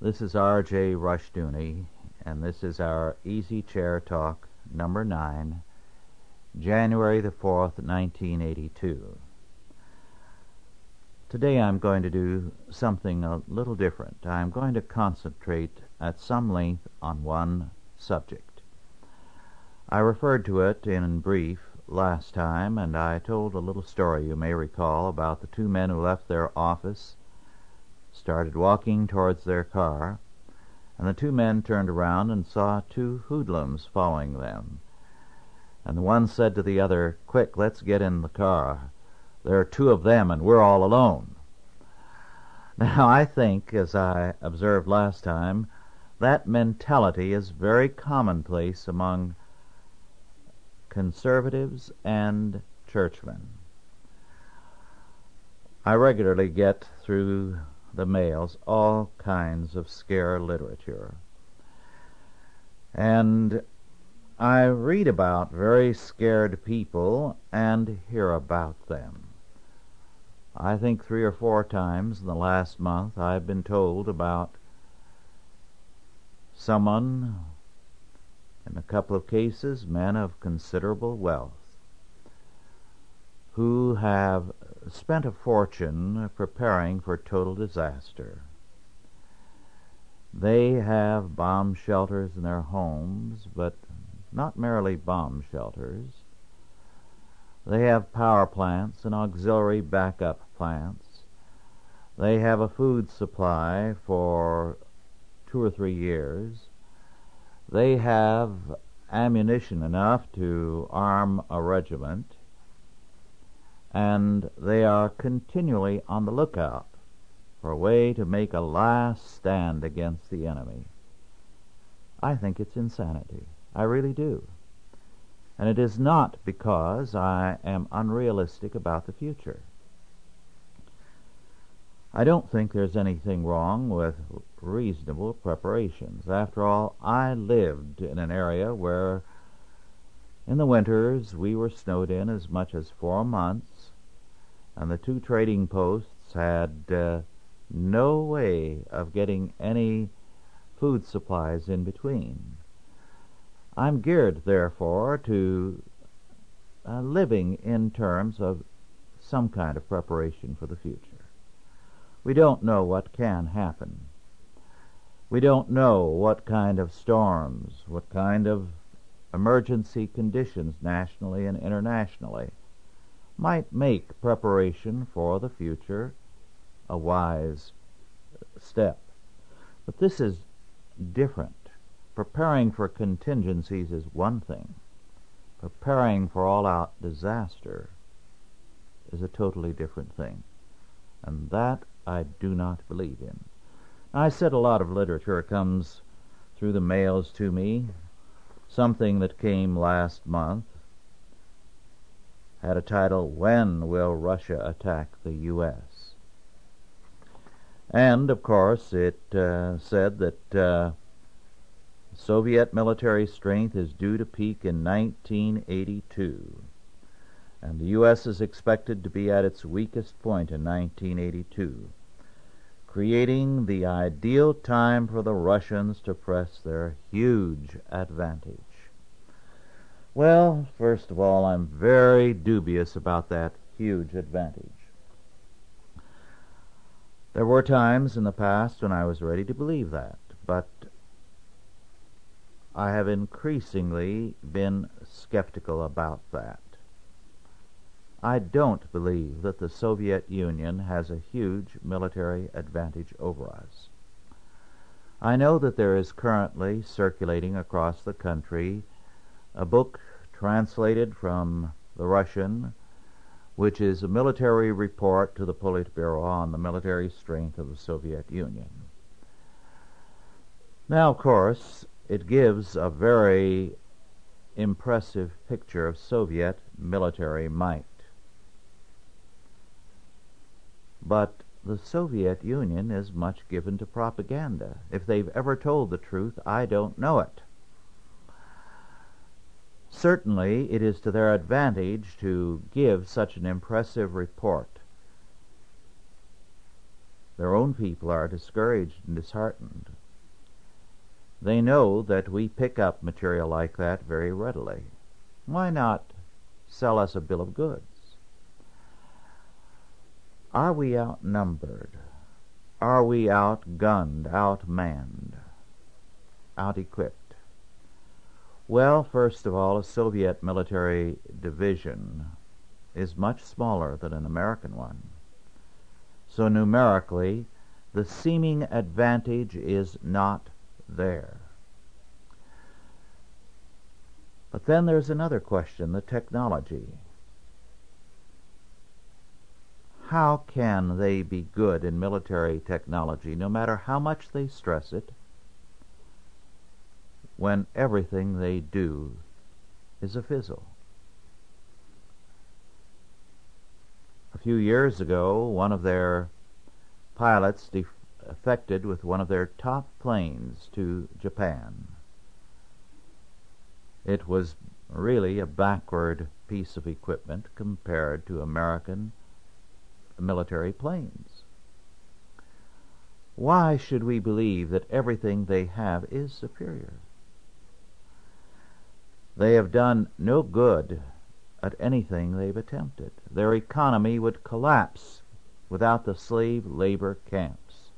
This is R.J. Rushdoony, and this is our Easy Chair Talk number 9, January the 4th, 1982. Today I'm going to do something a little different. I'm going to concentrate at some length on one subject. I referred to it in brief last time, and I told a little story you may recall about the two men who left their office started walking towards their car, and the two men turned around and saw two hoodlums following them. And the one said to the other, Quick, let's get in the car. There are two of them, and we're all alone. Now, I think, as I observed last time, that mentality is very commonplace among conservatives and churchmen. I regularly get through the mails all kinds of scare literature. And I read about very scared people and hear about them. I think three or four times in the last month I've been told about someone, in a couple of cases, men of considerable wealth, who have spent a fortune preparing for total disaster. They have bomb shelters in their homes, but not merely bomb shelters. They have power plants and auxiliary backup plants. They have a food supply for two or three years. They have ammunition enough to arm a regiment and they are continually on the lookout for a way to make a last stand against the enemy. I think it's insanity. I really do. And it is not because I am unrealistic about the future. I don't think there's anything wrong with reasonable preparations. After all, I lived in an area where in the winters we were snowed in as much as four months, and the two trading posts had uh, no way of getting any food supplies in between. I'm geared, therefore, to uh, living in terms of some kind of preparation for the future. We don't know what can happen. We don't know what kind of storms, what kind of emergency conditions nationally and internationally might make preparation for the future a wise step. But this is different. Preparing for contingencies is one thing. Preparing for all out disaster is a totally different thing. And that I do not believe in. I said a lot of literature comes through the mails to me something that came last month had a title When Will Russia Attack the U.S.? And, of course, it uh, said that uh, Soviet military strength is due to peak in 1982, and the U.S. is expected to be at its weakest point in 1982, creating the ideal time for the Russians to press their huge advantage. Well, first of all, I'm very dubious about that huge advantage. There were times in the past when I was ready to believe that, but I have increasingly been skeptical about that. I don't believe that the Soviet Union has a huge military advantage over us. I know that there is currently circulating across the country a book translated from the Russian, which is a military report to the Politburo on the military strength of the Soviet Union. Now, of course, it gives a very impressive picture of Soviet military might. But the Soviet Union is much given to propaganda. If they've ever told the truth, I don't know it. Certainly it is to their advantage to give such an impressive report. their own people are discouraged and disheartened. They know that we pick up material like that very readily. Why not sell us a bill of goods? Are we outnumbered? Are we outgunned, outmanned, out-equipped? Well, first of all, a Soviet military division is much smaller than an American one. So numerically, the seeming advantage is not there. But then there's another question the technology. How can they be good in military technology, no matter how much they stress it, when everything they do is a fizzle? A few years ago, one of their pilots defected with one of their top planes to Japan. It was really a backward piece of equipment compared to American military planes. Why should we believe that everything they have is superior? They have done no good at anything they've attempted. Their economy would collapse without the slave labor camps.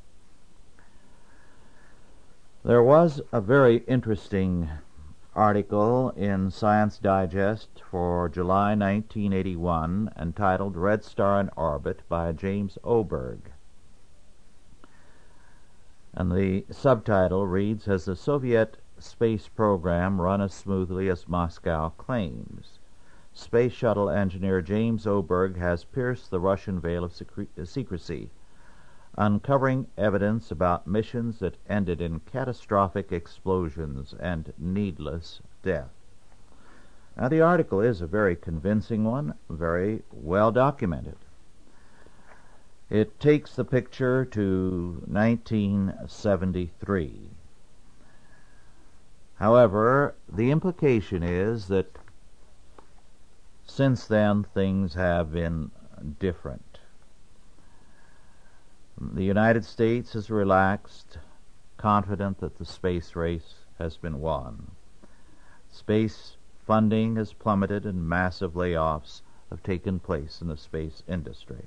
There was a very interesting article in Science Digest for July 1981 entitled Red Star in Orbit by James Oberg. And the subtitle reads Has the Soviet space program run as smoothly as Moscow claims? Space shuttle engineer James Oberg has pierced the Russian veil of secrecy uncovering evidence about missions that ended in catastrophic explosions and needless death. Now, the article is a very convincing one, very well documented. It takes the picture to 1973. However, the implication is that since then things have been different. The United States has relaxed, confident that the space race has been won. Space funding has plummeted and massive layoffs have taken place in the space industry.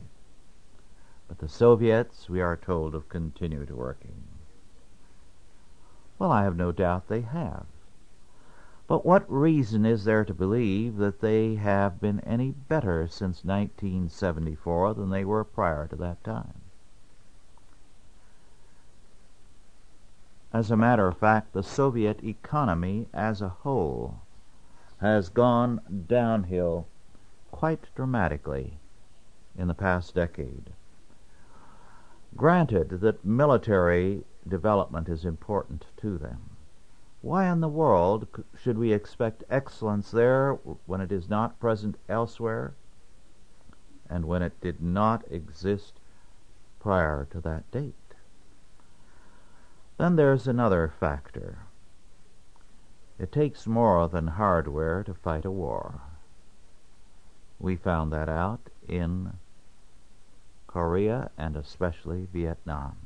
But the Soviets, we are told, have continued working. Well, I have no doubt they have. But what reason is there to believe that they have been any better since 1974 than they were prior to that time? As a matter of fact, the Soviet economy as a whole has gone downhill quite dramatically in the past decade. Granted that military development is important to them. Why in the world should we expect excellence there when it is not present elsewhere and when it did not exist prior to that date? Then there's another factor. It takes more than hardware to fight a war. We found that out in Korea and especially Vietnam.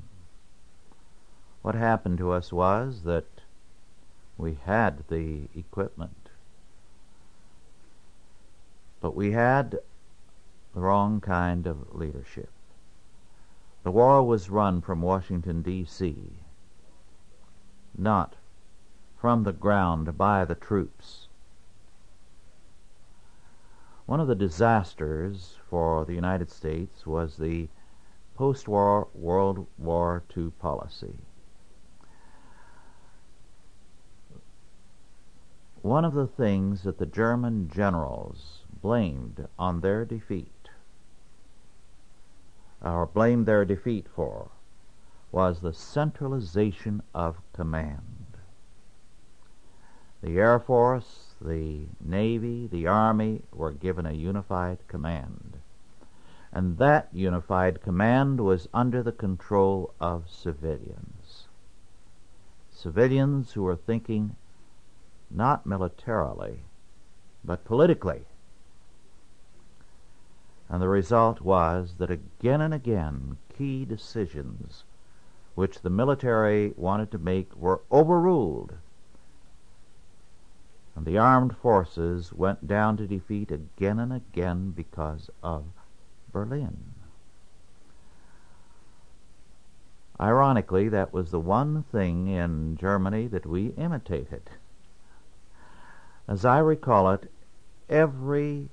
What happened to us was that we had the equipment, but we had the wrong kind of leadership. The war was run from Washington, D.C not from the ground by the troops. One of the disasters for the United States was the post war World War II policy. One of the things that the German generals blamed on their defeat, or blamed their defeat for, was the centralization of command. The Air Force, the Navy, the Army were given a unified command. And that unified command was under the control of civilians. Civilians who were thinking not militarily, but politically. And the result was that again and again key decisions which the military wanted to make were overruled. And the armed forces went down to defeat again and again because of Berlin. Ironically, that was the one thing in Germany that we imitated. As I recall it, every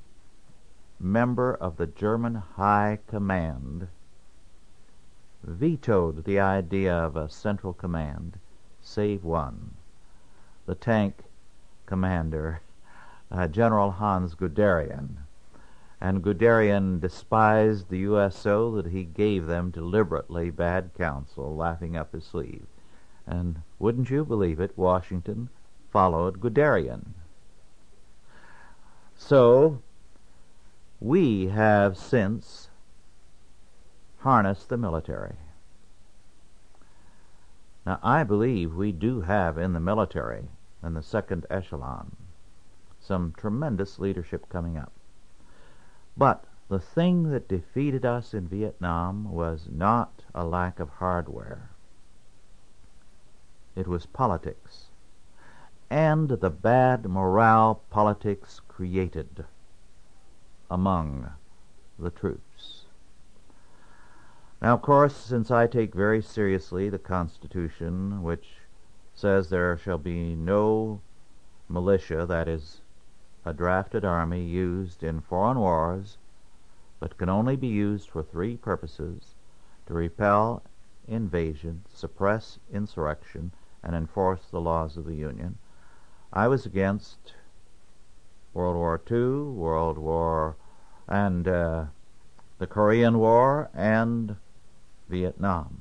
member of the German High Command vetoed the idea of a central command, save one, the tank commander, uh, General Hans Guderian and Guderian despised the U.S. so that he gave them deliberately bad counsel, laughing up his sleeve. And wouldn't you believe it, Washington followed Guderian. So, we have since harnessed the military. Now, I believe we do have in the military, in the second echelon, some tremendous leadership coming up. But the thing that defeated us in Vietnam was not a lack of hardware. It was politics and the bad morale politics created among the troops. Now, of course, since I take very seriously the Constitution, which says there shall be no militia, that is, a drafted army used in foreign wars, but can only be used for three purposes to repel invasion, suppress insurrection, and enforce the laws of the Union. I was against World War II, World War, and uh, the Korean War, and Vietnam.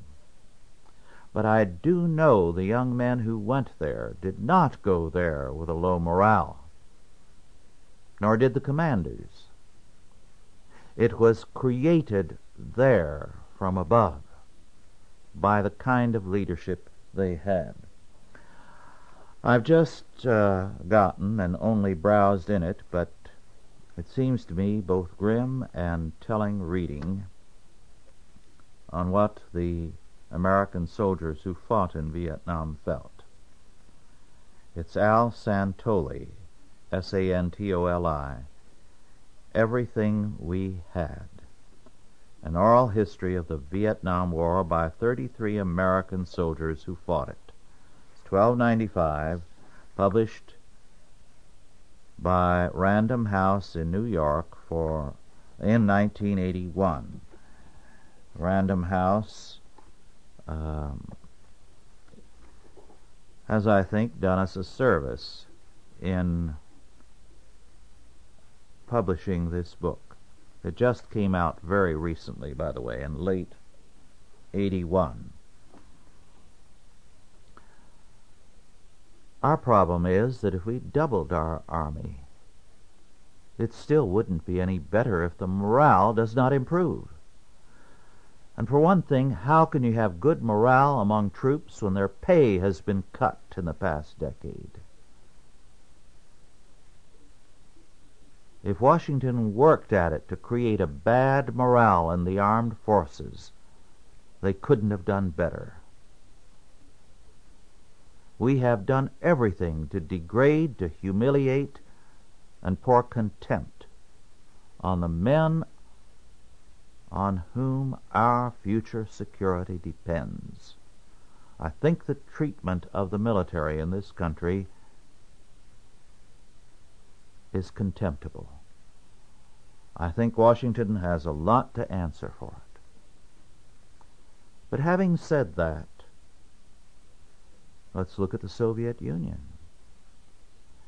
But I do know the young men who went there did not go there with a low morale nor did the commanders. It was created there from above by the kind of leadership they had. I've just uh, gotten and only browsed in it, but it seems to me both grim and telling reading on what the American soldiers who fought in Vietnam felt. It's Al Santoli S A N T O L I, Everything We Had. An oral history of the Vietnam War by 33 American soldiers who fought it. It's 1295, published by Random House in New York for in 1981. Random House um, has, I think, done us a service in publishing this book. It just came out very recently, by the way, in late 81. Our problem is that if we doubled our army, it still wouldn't be any better if the morale does not improve. And for one thing, how can you have good morale among troops when their pay has been cut in the past decade? If Washington worked at it to create a bad morale in the armed forces, they couldn't have done better. We have done everything to degrade, to humiliate, and pour contempt on the men on whom our future security depends. I think the treatment of the military in this country is contemptible. I think Washington has a lot to answer for it. But having said that, let's look at the Soviet Union.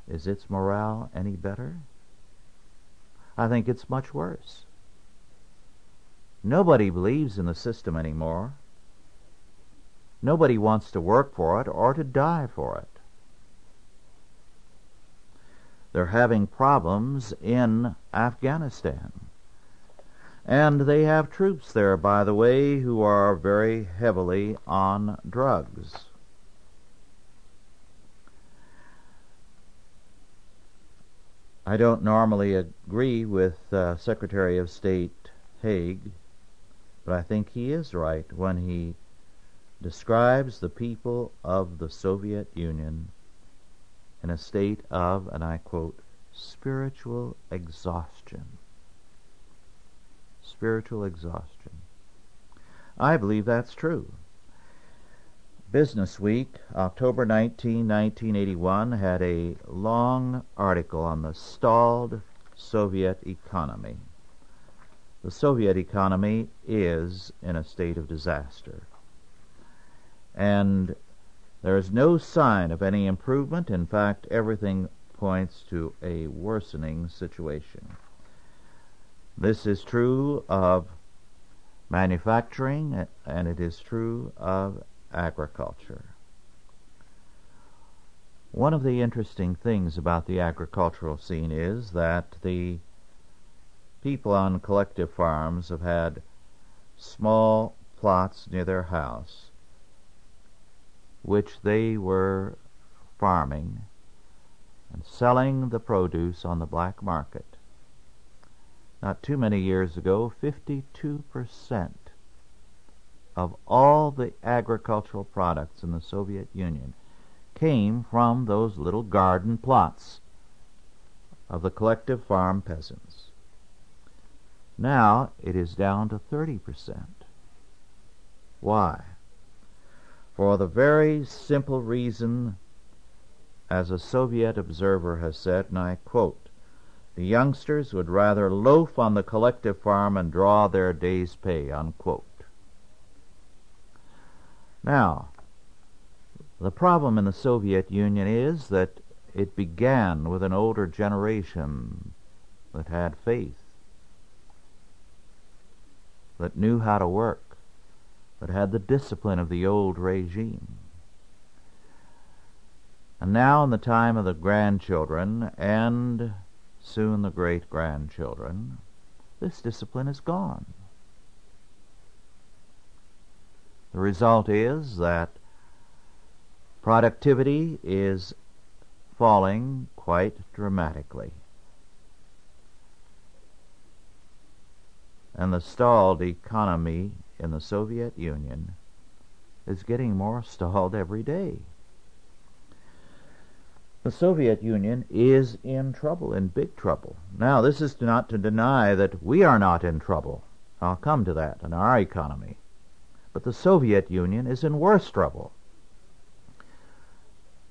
Is its morale any better? I think it's much worse. Nobody believes in the system anymore. Nobody wants to work for it or to die for it. They're having problems in Afghanistan. And they have troops there, by the way, who are very heavily on drugs. I don't normally agree with uh, Secretary of State Haig, but I think he is right when he describes the people of the Soviet Union in a state of, and I quote, spiritual exhaustion. Spiritual exhaustion. I believe that's true. Business Week, October 19, 1981, had a long article on the stalled Soviet economy. The Soviet economy is in a state of disaster. And there is no sign of any improvement. In fact, everything points to a worsening situation. This is true of manufacturing and it is true of agriculture. One of the interesting things about the agricultural scene is that the people on collective farms have had small plots near their house which they were farming and selling the produce on the black market. Not too many years ago, 52% of all the agricultural products in the Soviet Union came from those little garden plots of the collective farm peasants. Now it is down to 30%. Why? For the very simple reason, as a Soviet observer has said, and I quote, the youngsters would rather loaf on the collective farm and draw their day's pay, unquote. Now, the problem in the Soviet Union is that it began with an older generation that had faith, that knew how to work, that had the discipline of the old regime. And now, in the time of the grandchildren and soon the great grandchildren, this discipline is gone. The result is that productivity is falling quite dramatically. And the stalled economy in the Soviet Union is getting more stalled every day. The Soviet Union is in trouble, in big trouble. Now, this is not to deny that we are not in trouble. I'll come to that in our economy. But the Soviet Union is in worse trouble.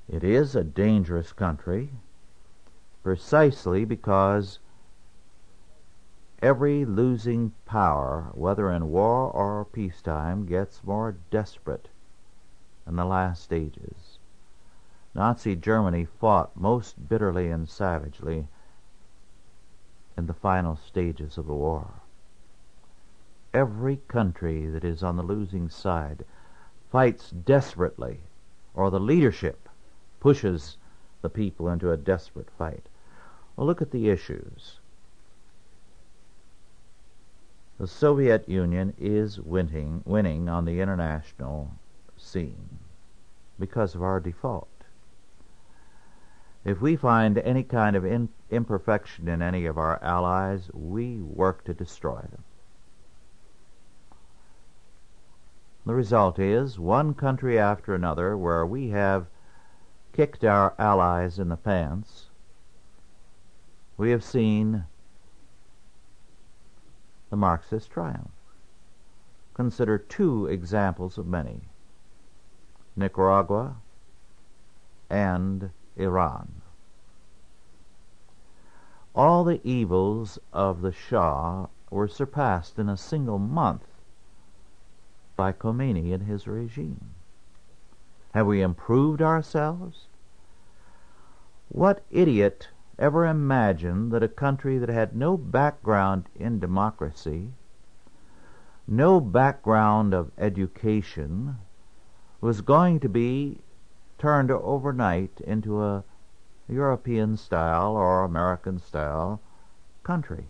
It is a dangerous country precisely because every losing power, whether in war or peacetime, gets more desperate in the last stages. Nazi Germany fought most bitterly and savagely in the final stages of the war every country that is on the losing side fights desperately, or the leadership pushes the people into a desperate fight. Well, look at the issues. The Soviet Union is winning, winning on the international scene because of our default. If we find any kind of in, imperfection in any of our allies, we work to destroy them. The result is one country after another where we have kicked our allies in the pants. We have seen the Marxist triumph. Consider two examples of many Nicaragua and Iran. All the evils of the Shah were surpassed in a single month by Khomeini and his regime? Have we improved ourselves? What idiot ever imagined that a country that had no background in democracy, no background of education, was going to be turned overnight into a European style or American style country?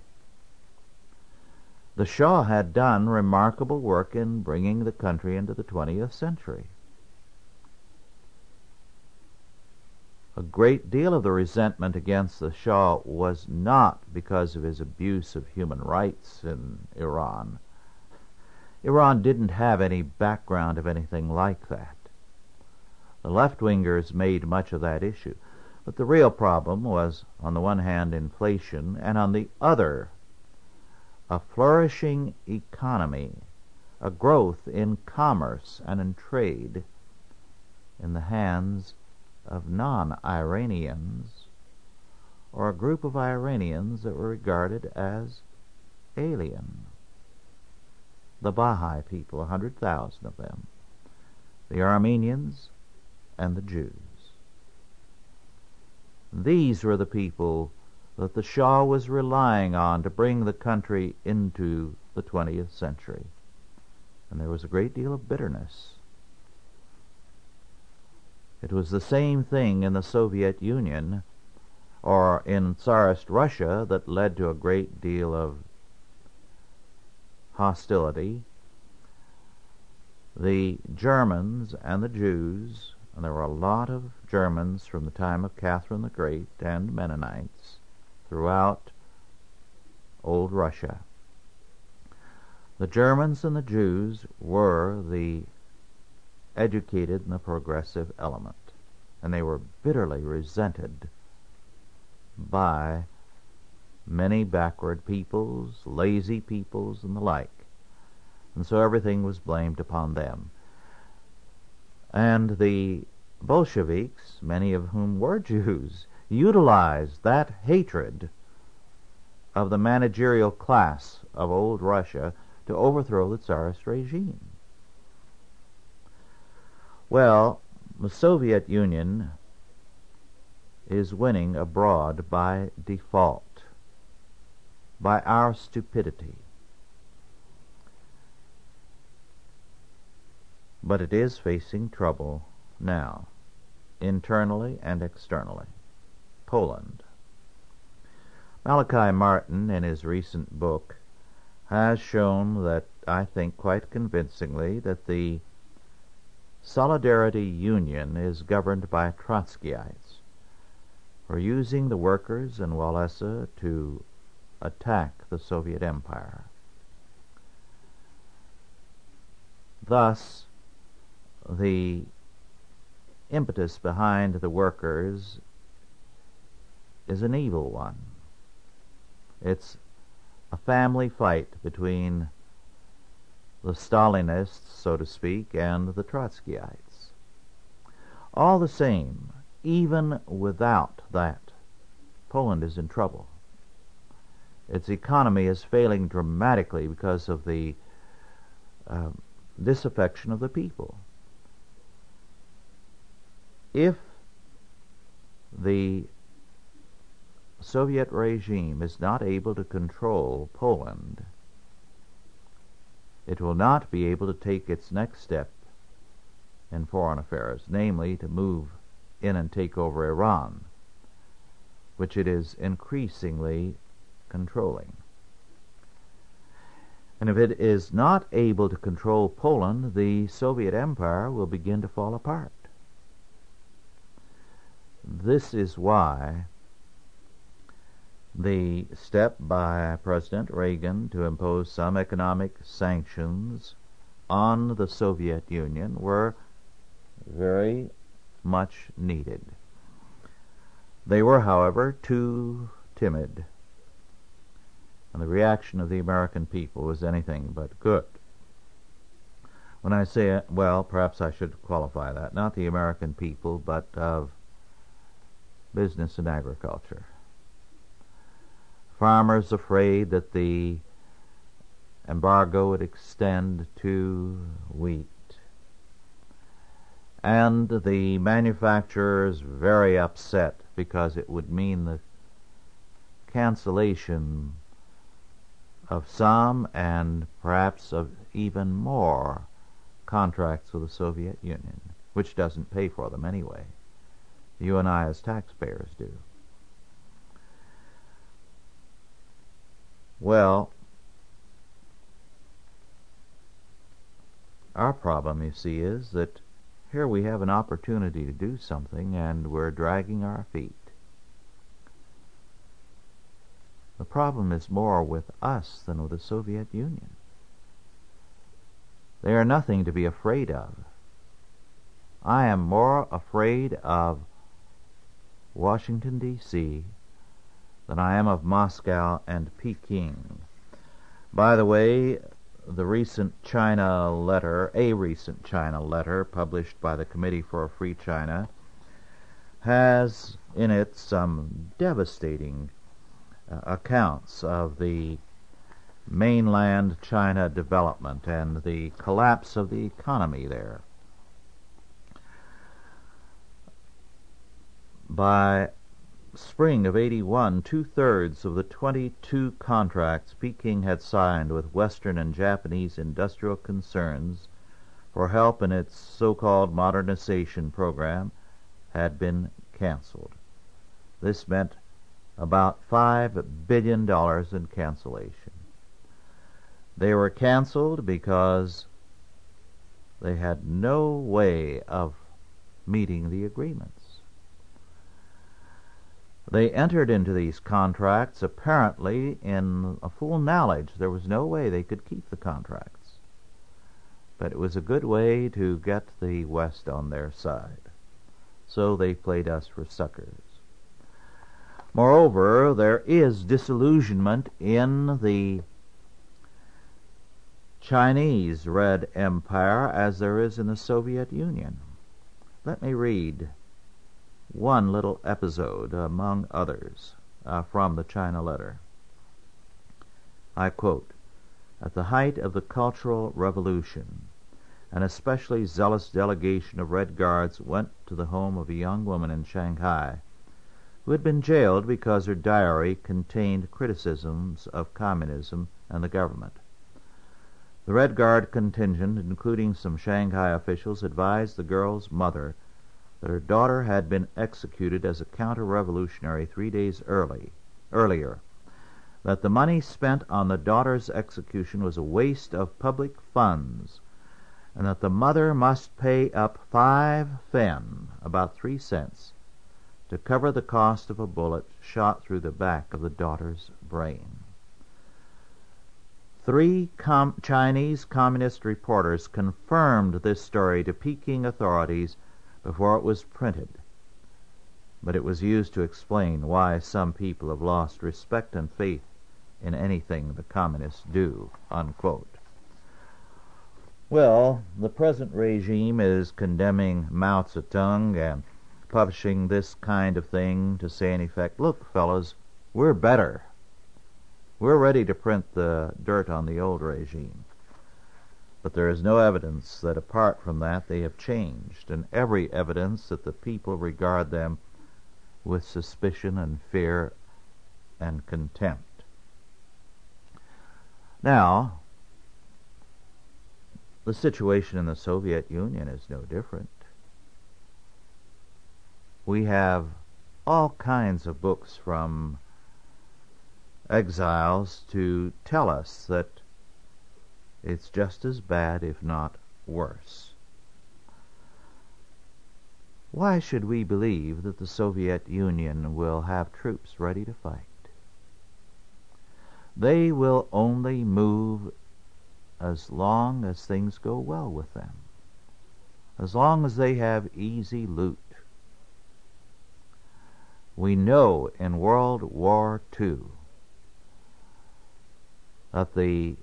The Shah had done remarkable work in bringing the country into the 20th century. a great deal of the resentment against the Shah was not because of his abuse of human rights in Iran. Iran didn't have any background of anything like that. The left wingers made much of that issue. But the real problem was, on the one hand, inflation, and on the other, a flourishing economy, a growth in commerce and in trade in the hands of non-Iranians or a group of Iranians that were regarded as alien. The Baha'i people, a hundred thousand of them, the Armenians, and the Jews. These were the people that the Shah was relying on to bring the country into the 20th century. And there was a great deal of bitterness it was the same thing in the Soviet Union or in Tsarist Russia that led to a great deal of hostility. The Germans and the Jews, and there were a lot of Germans from the time of Catherine the Great and Mennonites throughout old Russia. The Germans and the Jews were the educated and the progressive element. And they were bitterly resented by many backward peoples, lazy peoples, and the like. And so everything was blamed upon them. And the Bolsheviks, many of whom were Jews, utilized that hatred of the managerial class of old Russia to overthrow the Tsarist regime. Well, the Soviet Union is winning abroad by default, by our stupidity. But it is facing trouble now, internally and externally. Poland. Malachi Martin, in his recent book, has shown that, I think quite convincingly, that the Solidarity Union is governed by Trotskyites for using the workers in Wałęsa to attack the Soviet Empire. Thus, the impetus behind the workers is an evil one. It's a family fight between the Stalinists, so to speak, and the Trotskyites. All the same, even without that, Poland is in trouble. Its economy is failing dramatically because of the uh, disaffection of the people. If the Soviet regime is not able to control Poland, it will not be able to take its next step in foreign affairs, namely to move in and take over Iran, which it is increasingly controlling. And if it is not able to control Poland, the Soviet Empire will begin to fall apart. This is why the step by President Reagan to impose some economic sanctions on the Soviet Union were very much needed. They were, however, too timid, and the reaction of the American people was anything but good. When I say, it, well, perhaps I should qualify that, not the American people, but of business and agriculture farmers afraid that the embargo would extend to wheat. And the manufacturers very upset because it would mean the cancellation of some and perhaps of even more contracts with the Soviet Union, which doesn't pay for them anyway. You and I as taxpayers do. Well, our problem, you see, is that here we have an opportunity to do something and we're dragging our feet. The problem is more with us than with the Soviet Union. They are nothing to be afraid of. I am more afraid of Washington, D.C. than I am of Moscow and Peking. By the way, the recent China letter, a recent China letter published by the Committee for a Free China, has in it some devastating uh, accounts of the mainland China development and the collapse of the economy there. By spring of 81, two thirds of the 22 contracts Peking had signed with Western and Japanese industrial concerns for help in its so called modernization program had been canceled. This meant about $5 billion in cancellation. They were canceled because they had no way of meeting the agreements. They entered into these contracts apparently in a full knowledge there was no way they could keep the contracts. But it was a good way to get the West on their side. So they played us for suckers. Moreover, there is disillusionment in the Chinese Red Empire as there is in the Soviet Union. Let me read one little episode among others uh, from the China letter. I quote At the height of the Cultural Revolution, an especially zealous delegation of Red Guards went to the home of a young woman in Shanghai who had been jailed because her diary contained criticisms of communism and the government. The Red Guard contingent, including some Shanghai officials, advised the girl's mother that her daughter had been executed as a counter-revolutionary three days early, earlier, that the money spent on the daughter's execution was a waste of public funds, and that the mother must pay up five fen, about three cents, to cover the cost of a bullet shot through the back of the daughter's brain. Three com- Chinese communist reporters confirmed this story to Peking authorities before it was printed, but it was used to explain why some people have lost respect and faith in anything the communists do. Unquote. Well, the present regime is condemning Mao Zedong and publishing this kind of thing to say in effect, look, fellows, we're better. We're ready to print the dirt on the old regime. But there is no evidence that apart from that they have changed, and every evidence that the people regard them with suspicion and fear and contempt. Now, the situation in the Soviet Union is no different. We have all kinds of books from exiles to tell us that it's just as bad, if not worse. Why should we believe that the Soviet Union will have troops ready to fight? They will only move as long as things go well with them, as long as they have easy loot. We know in World War II that the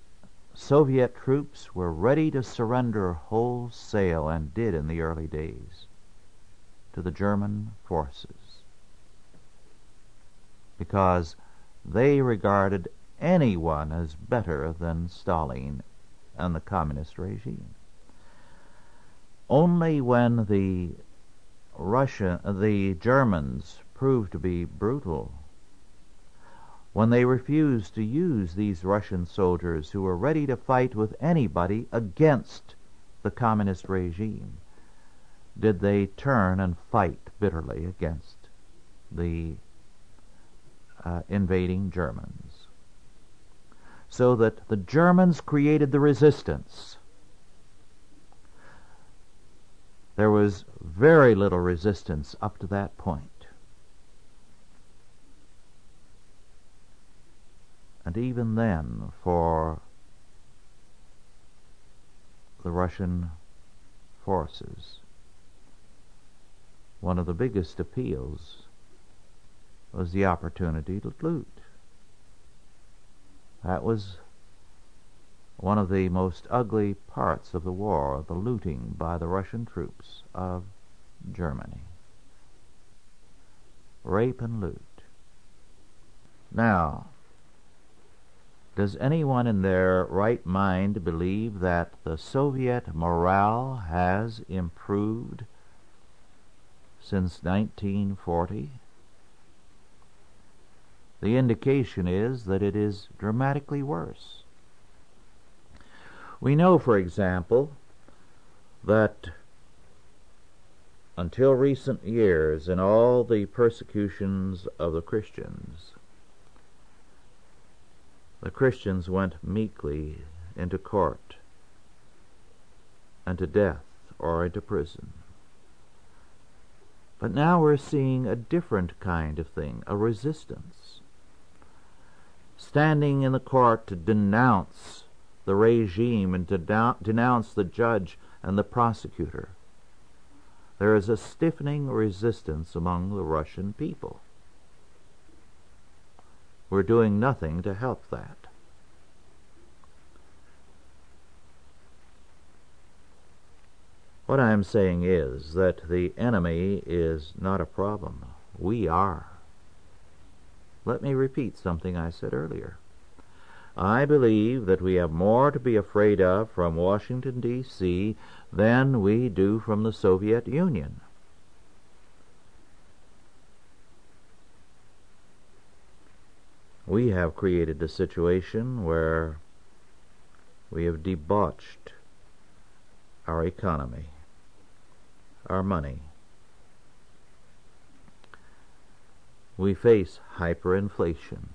Soviet troops were ready to surrender wholesale, and did in the early days, to the German forces because they regarded anyone as better than Stalin and the communist regime. Only when the Russia, the Germans proved to be brutal when they refused to use these Russian soldiers who were ready to fight with anybody against the communist regime, did they turn and fight bitterly against the uh, invading Germans. So that the Germans created the resistance. There was very little resistance up to that point. And even then, for the Russian forces, one of the biggest appeals was the opportunity to loot. That was one of the most ugly parts of the war, the looting by the Russian troops of Germany. Rape and loot. Now, does anyone in their right mind believe that the Soviet morale has improved since 1940? The indication is that it is dramatically worse. We know, for example, that until recent years, in all the persecutions of the Christians, the Christians went meekly into court and to death or into prison. But now we're seeing a different kind of thing, a resistance. Standing in the court to denounce the regime and to denounce the judge and the prosecutor. There is a stiffening resistance among the Russian people. We're doing nothing to help that. What I am saying is that the enemy is not a problem. We are. Let me repeat something I said earlier. I believe that we have more to be afraid of from Washington, D.C. than we do from the Soviet Union. We have created a situation where we have debauched our economy, our money. We face hyperinflation.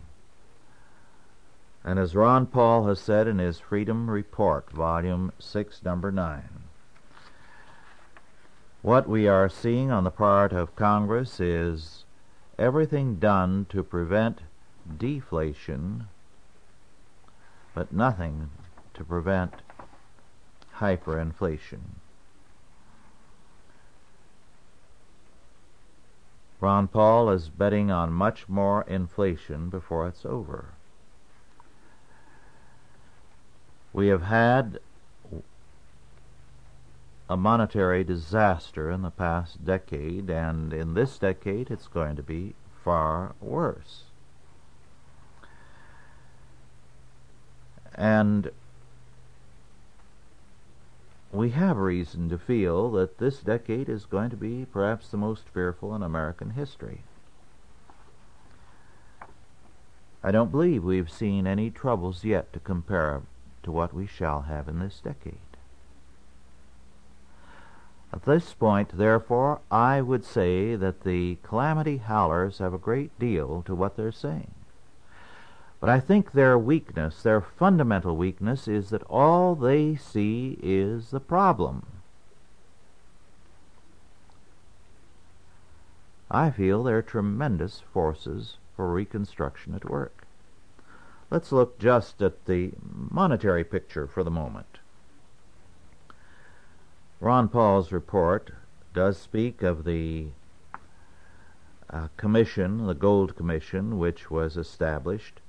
And as Ron Paul has said in his Freedom Report, Volume 6, Number 9, what we are seeing on the part of Congress is everything done to prevent deflation, but nothing to prevent hyperinflation. Ron Paul is betting on much more inflation before it's over. We have had a monetary disaster in the past decade, and in this decade it's going to be far worse. And we have reason to feel that this decade is going to be perhaps the most fearful in American history. I don't believe we've seen any troubles yet to compare to what we shall have in this decade. At this point, therefore, I would say that the calamity howlers have a great deal to what they're saying. But I think their weakness, their fundamental weakness, is that all they see is the problem. I feel there are tremendous forces for reconstruction at work. Let's look just at the monetary picture for the moment. Ron Paul's report does speak of the uh, commission, the Gold Commission, which was established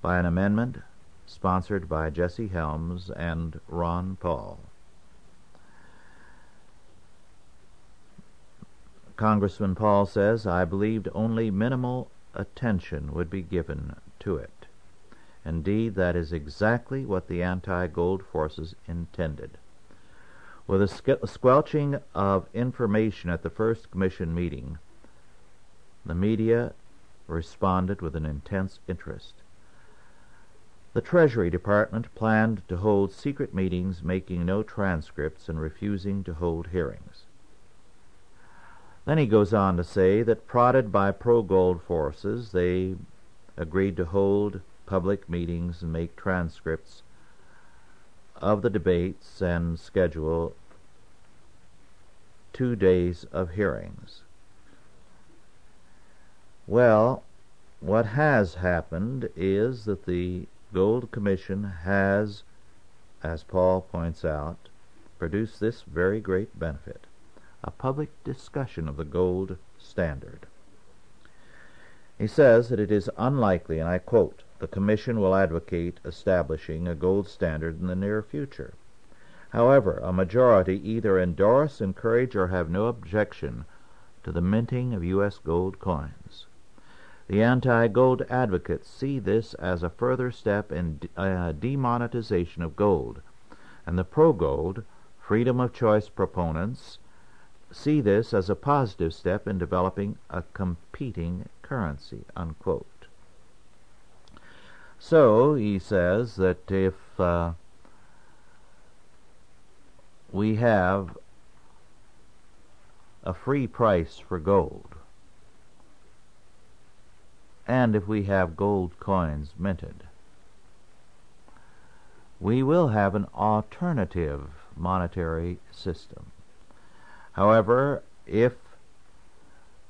by an amendment sponsored by Jesse Helms and Ron Paul. Congressman Paul says, I believed only minimal attention would be given to it. Indeed, that is exactly what the anti-gold forces intended. With a squelching of information at the first commission meeting, the media responded with an intense interest. The Treasury Department planned to hold secret meetings, making no transcripts and refusing to hold hearings. Then he goes on to say that prodded by pro-gold forces, they agreed to hold public meetings and make transcripts of the debates and schedule two days of hearings. Well, what has happened is that the Gold Commission has, as Paul points out, produced this very great benefit a public discussion of the gold standard. He says that it is unlikely, and I quote, the Commission will advocate establishing a gold standard in the near future. However, a majority either endorse, encourage, or have no objection to the minting of U.S. gold coins. The anti-gold advocates see this as a further step in uh, demonetization of gold, and the pro-gold, freedom of choice proponents see this as a positive step in developing a competing currency. Unquote. So he says that if uh, we have a free price for gold, and if we have gold coins minted, we will have an alternative monetary system. However, if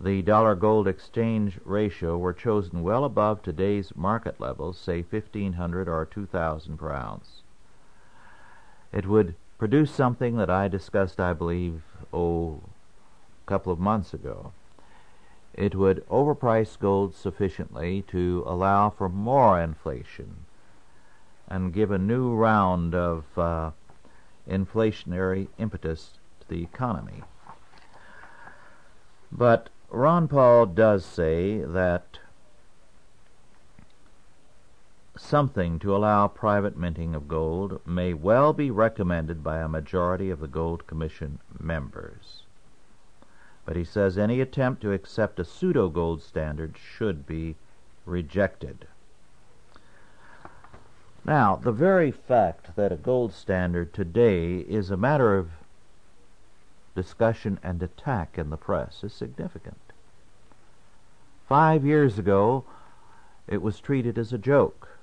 the dollar gold exchange ratio were chosen well above today's market levels, say 1500 or 2000 per ounce, it would produce something that I discussed, I believe, oh, a couple of months ago. It would overprice gold sufficiently to allow for more inflation and give a new round of uh, inflationary impetus to the economy. But Ron Paul does say that something to allow private minting of gold may well be recommended by a majority of the Gold Commission members. But he says any attempt to accept a pseudo gold standard should be rejected. Now, the very fact that a gold standard today is a matter of discussion and attack in the press is significant. Five years ago, it was treated as a joke.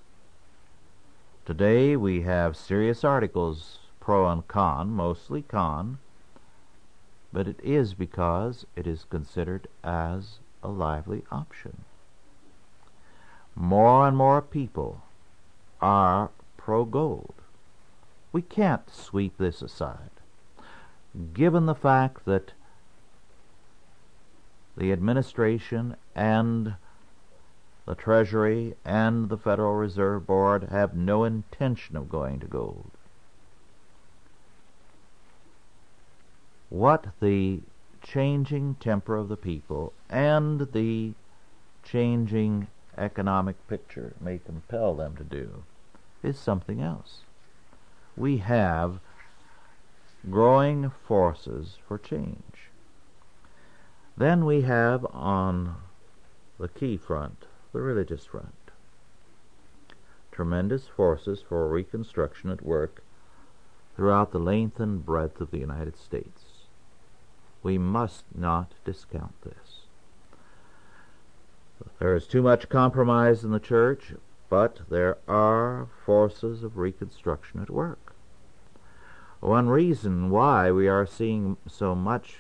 Today, we have serious articles pro and con, mostly con, but it is because it is considered as a lively option. More and more people are pro gold. We can't sweep this aside given the fact that the administration and the Treasury and the Federal Reserve Board have no intention of going to gold. What the changing temper of the people and the changing economic picture may compel them to do is something else. We have growing forces for change. Then we have on the key front, the religious front, tremendous forces for reconstruction at work throughout the length and breadth of the United States. We must not discount this. There is too much compromise in the church, but there are forces of reconstruction at work. One reason why we are seeing so much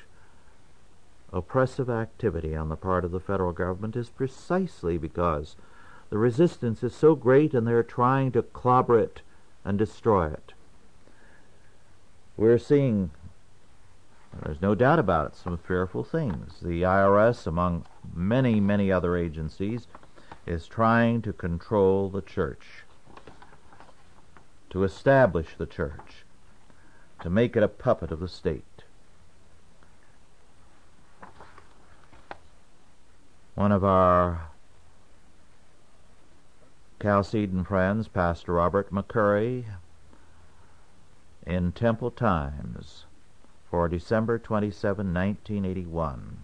oppressive activity on the part of the federal government is precisely because the resistance is so great and they're trying to clobber it and destroy it. We're seeing, there's no doubt about it, some fearful things. The IRS, among many, many other agencies, is trying to control the church, to establish the church to make it a puppet of the state. One of our Chalcedon friends, Pastor Robert McCurry, in Temple Times for December 27, 1981,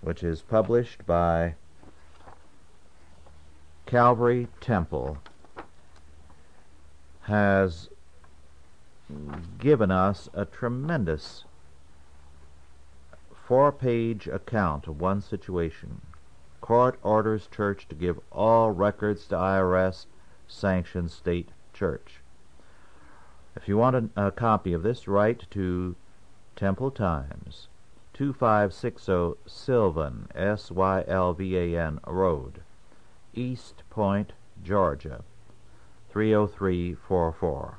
which is published by Calvary Temple, has given us a tremendous four page account of one situation. Court orders church to give all records to IRS sanctioned state church. If you want a, a copy of this, write to Temple Times, 2560 Sylvan, S-Y-L-V-A-N Road, East Point, Georgia, 30344.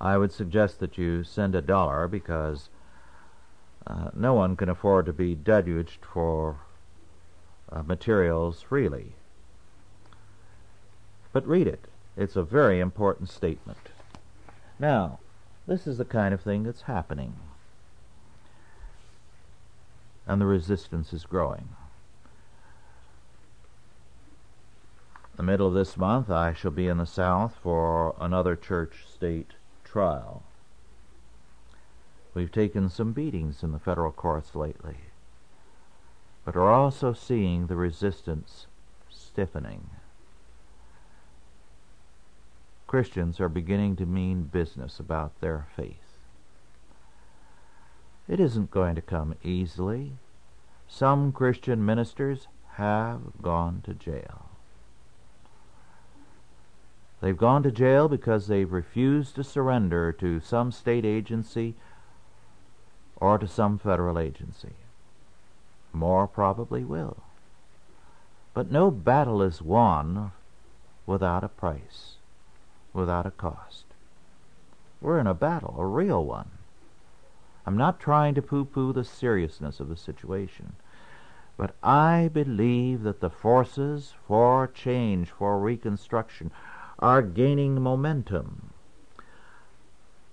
I would suggest that you send a dollar because uh, no one can afford to be deluged for uh, materials freely. But read it. It's a very important statement. Now, this is the kind of thing that's happening. And the resistance is growing. the middle of this month, I shall be in the South for another church state trial. We've taken some beatings in the federal courts lately, but are also seeing the resistance stiffening. Christians are beginning to mean business about their faith. It isn't going to come easily. Some Christian ministers have gone to jail. They've gone to jail because they've refused to surrender to some state agency or to some federal agency. More probably will. But no battle is won without a price without a cost. We're in a battle, a real one. I'm not trying to poo poo the seriousness of the situation, but I believe that the forces for change, for reconstruction, are gaining momentum.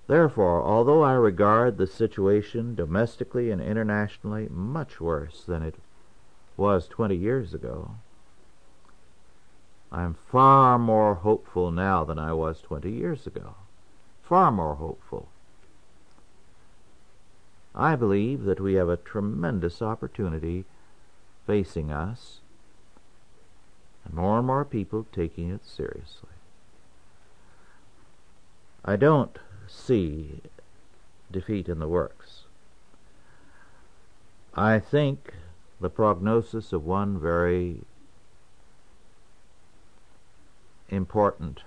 Therefore, although I regard the situation domestically and internationally much worse than it was 20 years ago, I'm far more hopeful now than I was 20 years ago. Far more hopeful. I believe that we have a tremendous opportunity facing us, and more and more people taking it seriously. I don't see defeat in the works. I think the prognosis of one very important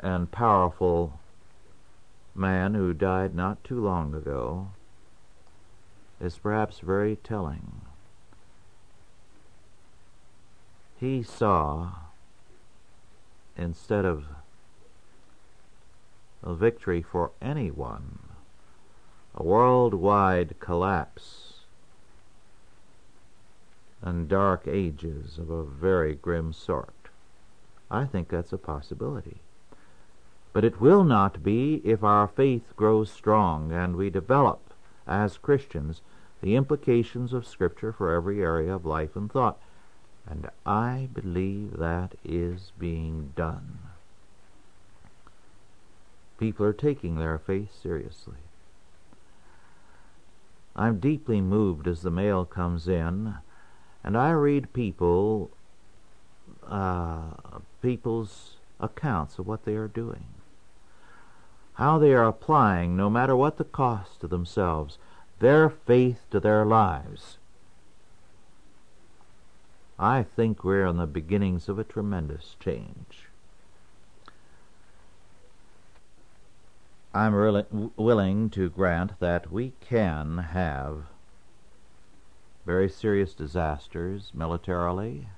and powerful man who died not too long ago is perhaps very telling. He saw, instead of a victory for anyone, a worldwide collapse and dark ages of a very grim sort. I think that's a possibility. But it will not be if our faith grows strong and we develop, as Christians, the implications of Scripture for every area of life and thought. And I believe that is being done. People are taking their faith seriously. I'm deeply moved as the mail comes in and I read people uh, people's accounts of what they are doing, how they are applying, no matter what the cost to themselves, their faith to their lives. I think we're in the beginnings of a tremendous change. I'm really willing to grant that we can have very serious disasters militarily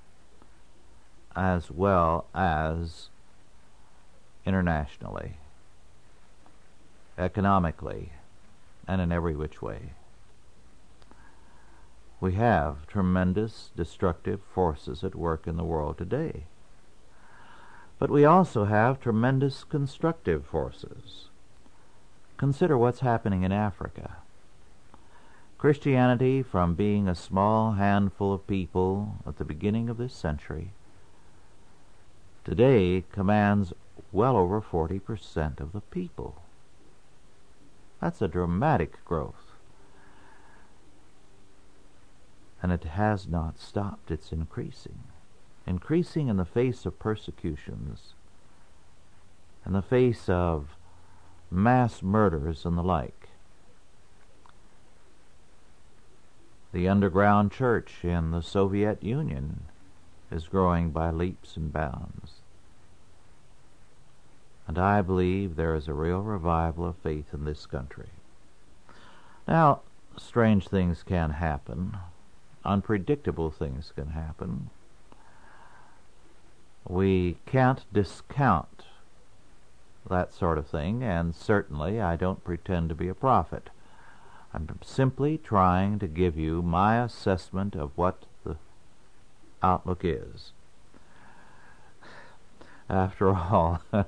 as well as internationally, economically, and in every which way. We have tremendous destructive forces at work in the world today. But we also have tremendous constructive forces. Consider what's happening in Africa. Christianity, from being a small handful of people at the beginning of this century, today commands well over 40% of the people. That's a dramatic growth. And it has not stopped, it's increasing. Increasing in the face of persecutions, in the face of mass murders and the like. The underground church in the Soviet Union is growing by leaps and bounds. And I believe there is a real revival of faith in this country. Now, strange things can happen, unpredictable things can happen. We can't discount that sort of thing, and certainly I don't pretend to be a prophet. I'm simply trying to give you my assessment of what the outlook is. After all,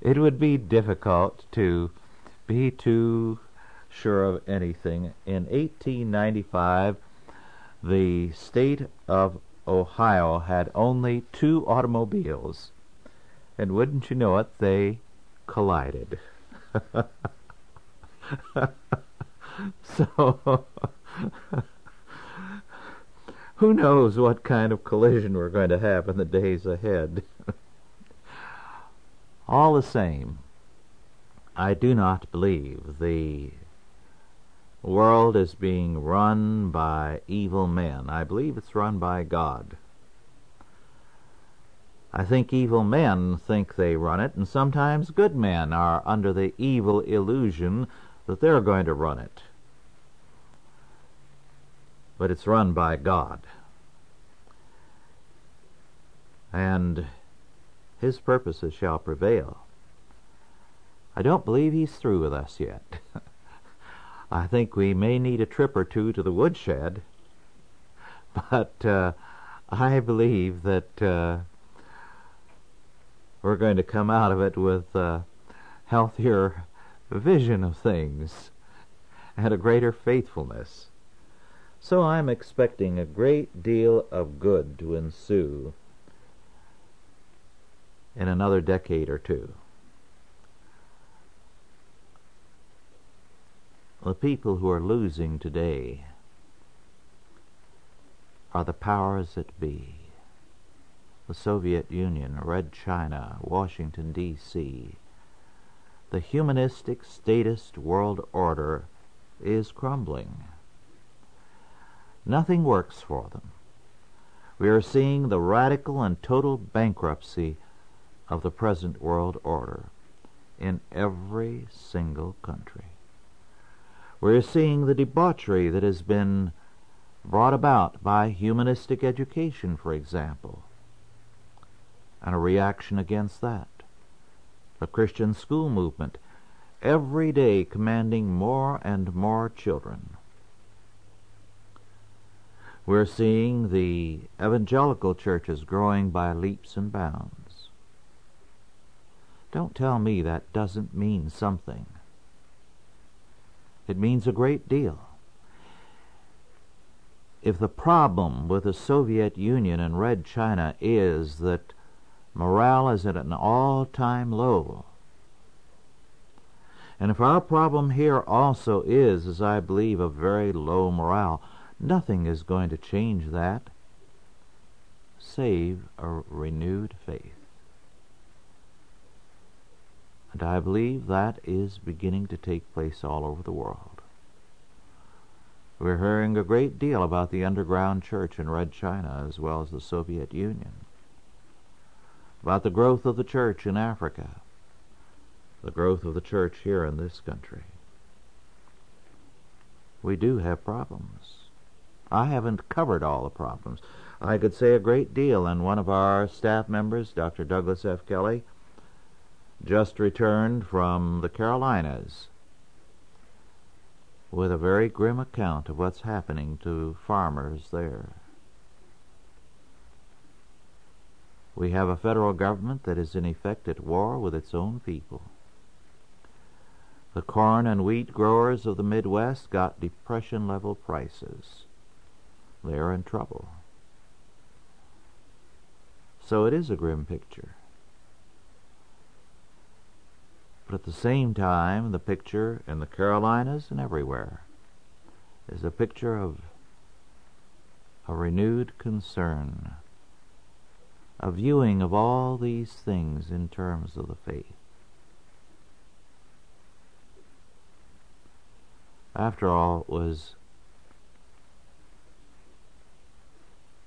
it would be difficult to be too sure of anything. In 1895, the state of Ohio had only two automobiles, and wouldn't you know it, they collided. so, who knows what kind of collision we're going to have in the days ahead? All the same, I do not believe the world is being run by evil men. I believe it's run by God. I think evil men think they run it, and sometimes good men are under the evil illusion that they're going to run it. But it's run by God. And his purposes shall prevail. I don't believe he's through with us yet. I think we may need a trip or two to the woodshed, but uh, I believe that uh, we're going to come out of it with a healthier vision of things and a greater faithfulness. So I'm expecting a great deal of good to ensue in another decade or two. The people who are losing today are the powers that be. The Soviet Union, Red China, Washington, D.C. The humanistic statist world order is crumbling. Nothing works for them. We are seeing the radical and total bankruptcy of the present world order in every single country. We're seeing the debauchery that has been brought about by humanistic education, for example, and a reaction against that. The Christian school movement, every day commanding more and more children. We're seeing the evangelical churches growing by leaps and bounds. Don't tell me that doesn't mean something. It means a great deal. If the problem with the Soviet Union and Red China is that morale is at an all-time low, and if our problem here also is, as I believe, a very low morale, nothing is going to change that save a renewed faith. And I believe that is beginning to take place all over the world. We're hearing a great deal about the underground church in Red China as well as the Soviet Union, about the growth of the church in Africa, the growth of the church here in this country. We do have problems. I haven't covered all the problems. I could say a great deal, and one of our staff members, Dr. Douglas F. Kelly, just returned from the Carolinas with a very grim account of what's happening to farmers there. We have a federal government that is in effect at war with its own people. The corn and wheat growers of the Midwest got depression level prices. They're in trouble. So it is a grim picture. But at the same time, the picture in the Carolinas and everywhere is a picture of a renewed concern, a viewing of all these things in terms of the faith. After all, it was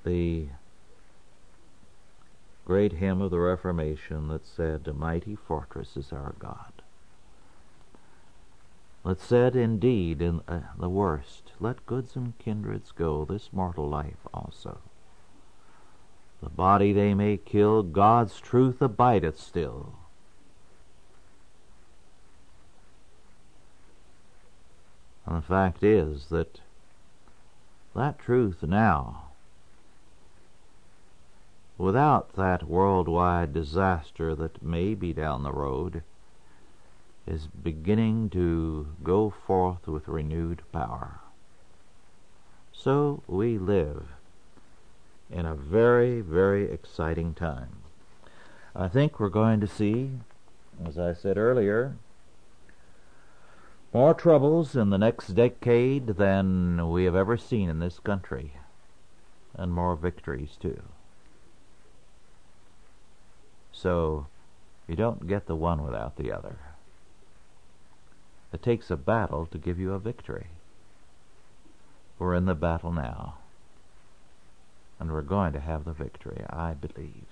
the great hymn of the Reformation that said, A mighty fortress is our God. That said, indeed, in uh, the worst, Let goods and kindreds go, this mortal life also. The body they may kill, God's truth abideth still. And the fact is that that truth now without that worldwide disaster that may be down the road, is beginning to go forth with renewed power. So we live in a very, very exciting time. I think we're going to see, as I said earlier, more troubles in the next decade than we have ever seen in this country, and more victories too. So you don't get the one without the other. It takes a battle to give you a victory. We're in the battle now. And we're going to have the victory, I believe.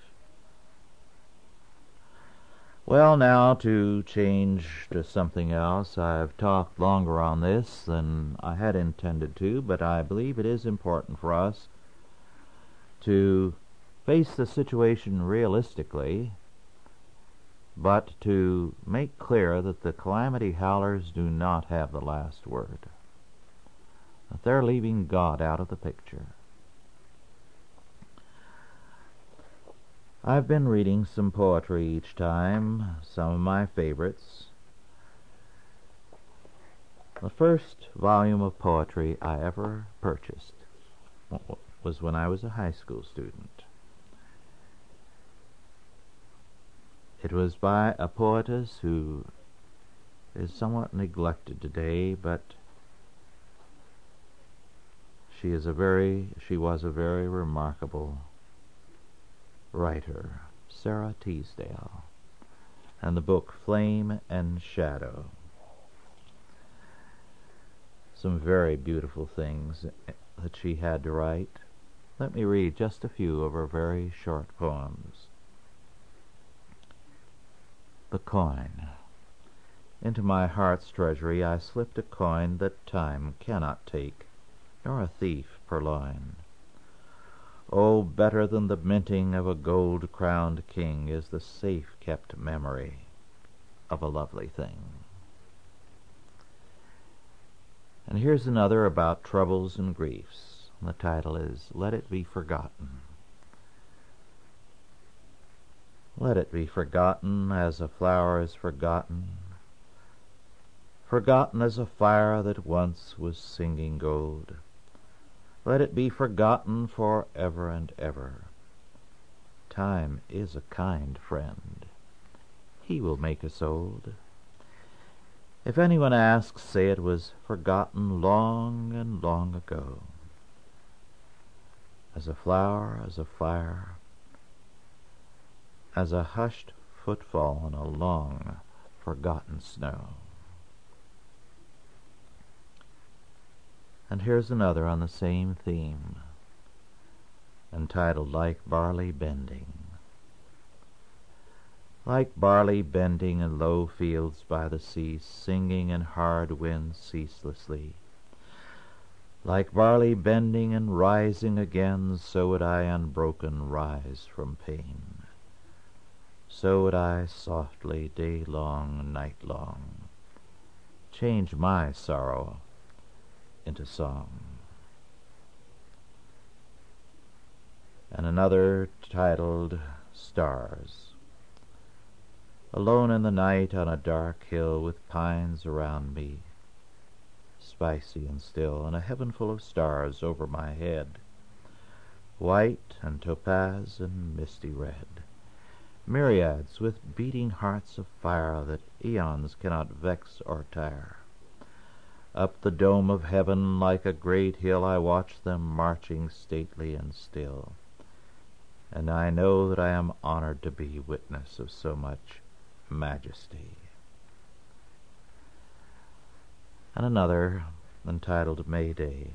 Well, now to change to something else. I've talked longer on this than I had intended to, but I believe it is important for us to face the situation realistically, but to make clear that the calamity howlers do not have the last word. That they're leaving God out of the picture. I've been reading some poetry each time, some of my favorites. The first volume of poetry I ever purchased was when I was a high school student. It was by a poetess who is somewhat neglected today, but she is a very she was a very remarkable writer, Sara Teasdale, and the book Flame and Shadow. Some very beautiful things that she had to write. Let me read just a few of her very short poems. The coin. Into my heart's treasury I slipped a coin that time cannot take, nor a thief purloin. Oh, better than the minting of a gold-crowned king is the safe-kept memory of a lovely thing. And here's another about troubles and griefs. The title is Let It Be Forgotten. Let it be forgotten as a flower is forgotten, forgotten as a fire that once was singing gold. Let it be forgotten for ever and ever. Time is a kind friend. He will make us old. If anyone asks, say it was forgotten long and long ago. As a flower, as a fire, as a hushed footfall on a long forgotten snow. And here's another on the same theme, entitled Like Barley Bending. Like barley bending in low fields by the sea, singing in hard winds ceaselessly. Like barley bending and rising again, so would I unbroken rise from pain so would I softly, day long, night long, change my sorrow into song. And another titled Stars. Alone in the night on a dark hill with pines around me, spicy and still, and a heaven full of stars over my head, white and topaz and misty red myriads with beating hearts of fire that eons cannot vex or tire. Up the dome of heaven like a great hill I watch them marching stately and still, and I know that I am honored to be witness of so much majesty. And another entitled May Day.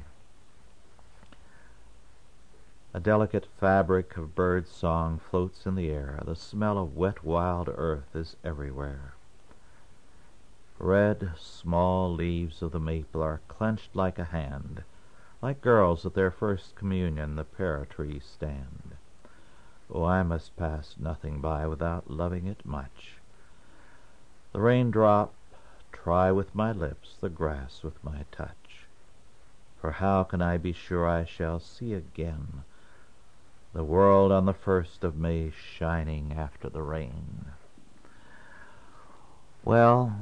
A delicate fabric of bird song floats in the air. The smell of wet wild earth is everywhere. Red, small leaves of the maple are clenched like a hand. Like girls at their first communion the pear trees stand. Oh, I must pass nothing by without loving it much. The raindrop try with my lips, the grass with my touch. For how can I be sure I shall see again the world on the first of May shining after the rain. Well,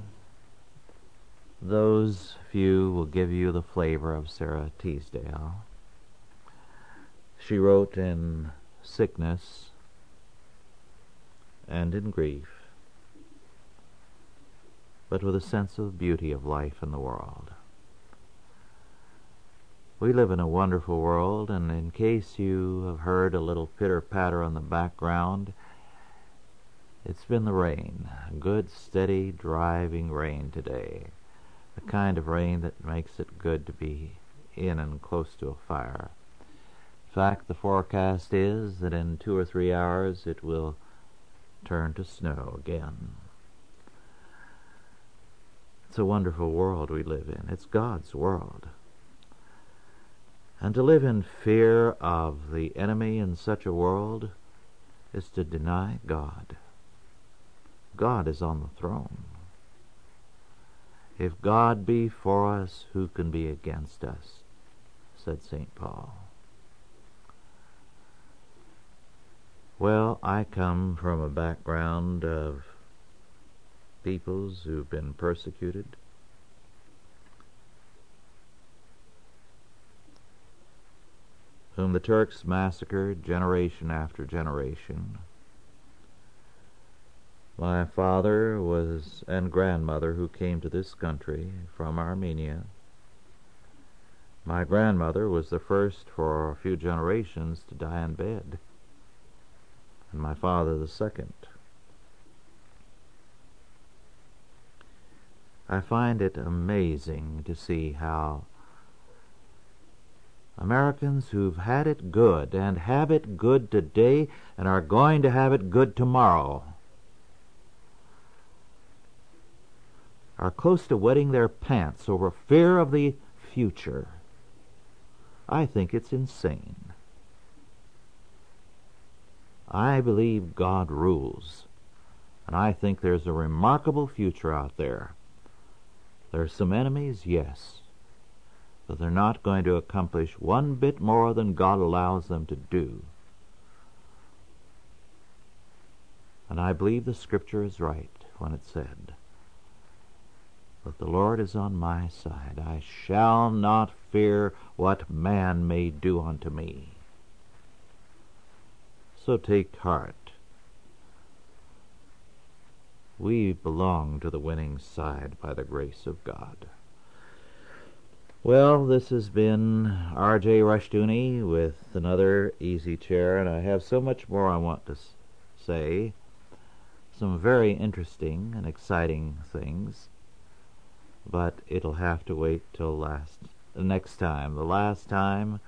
those few will give you the flavor of Sara Teasdale. She wrote in sickness and in grief, but with a sense of beauty of life in the world. We live in a wonderful world, and in case you have heard a little pitter patter on the background, it's been the rain. Good, steady, driving rain today. The kind of rain that makes it good to be in and close to a fire. In fact, the forecast is that in two or three hours it will turn to snow again. It's a wonderful world we live in. It's God's world. And to live in fear of the enemy in such a world is to deny God. God is on the throne. If God be for us, who can be against us? said St. Paul. Well, I come from a background of peoples who've been persecuted, whom the Turks massacred generation after generation. My father was and grandmother who came to this country from Armenia. My grandmother was the first for a few generations to die in bed, and my father the second. I find it amazing to see how Americans who've had it good and have it good today and are going to have it good tomorrow are close to wetting their pants over fear of the future. I think it's insane. I believe God rules, and I think there's a remarkable future out there. There's some enemies, yes but they're not going to accomplish one bit more than God allows them to do. And I believe the Scripture is right when it said that the Lord is on my side. I shall not fear what man may do unto me. So take heart. We belong to the winning side by the grace of God. Well, this has been R.J. Rushdoony with another easy chair, and I have so much more I want to say. Some very interesting and exciting things, but it'll have to wait till last the next time. The last time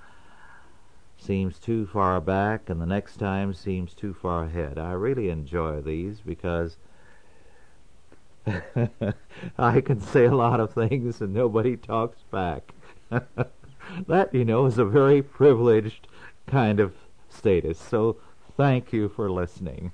seems too far back, and the next time seems too far ahead. I really enjoy these because I can say a lot of things and nobody talks back. that, you know, is a very privileged kind of status. So thank you for listening.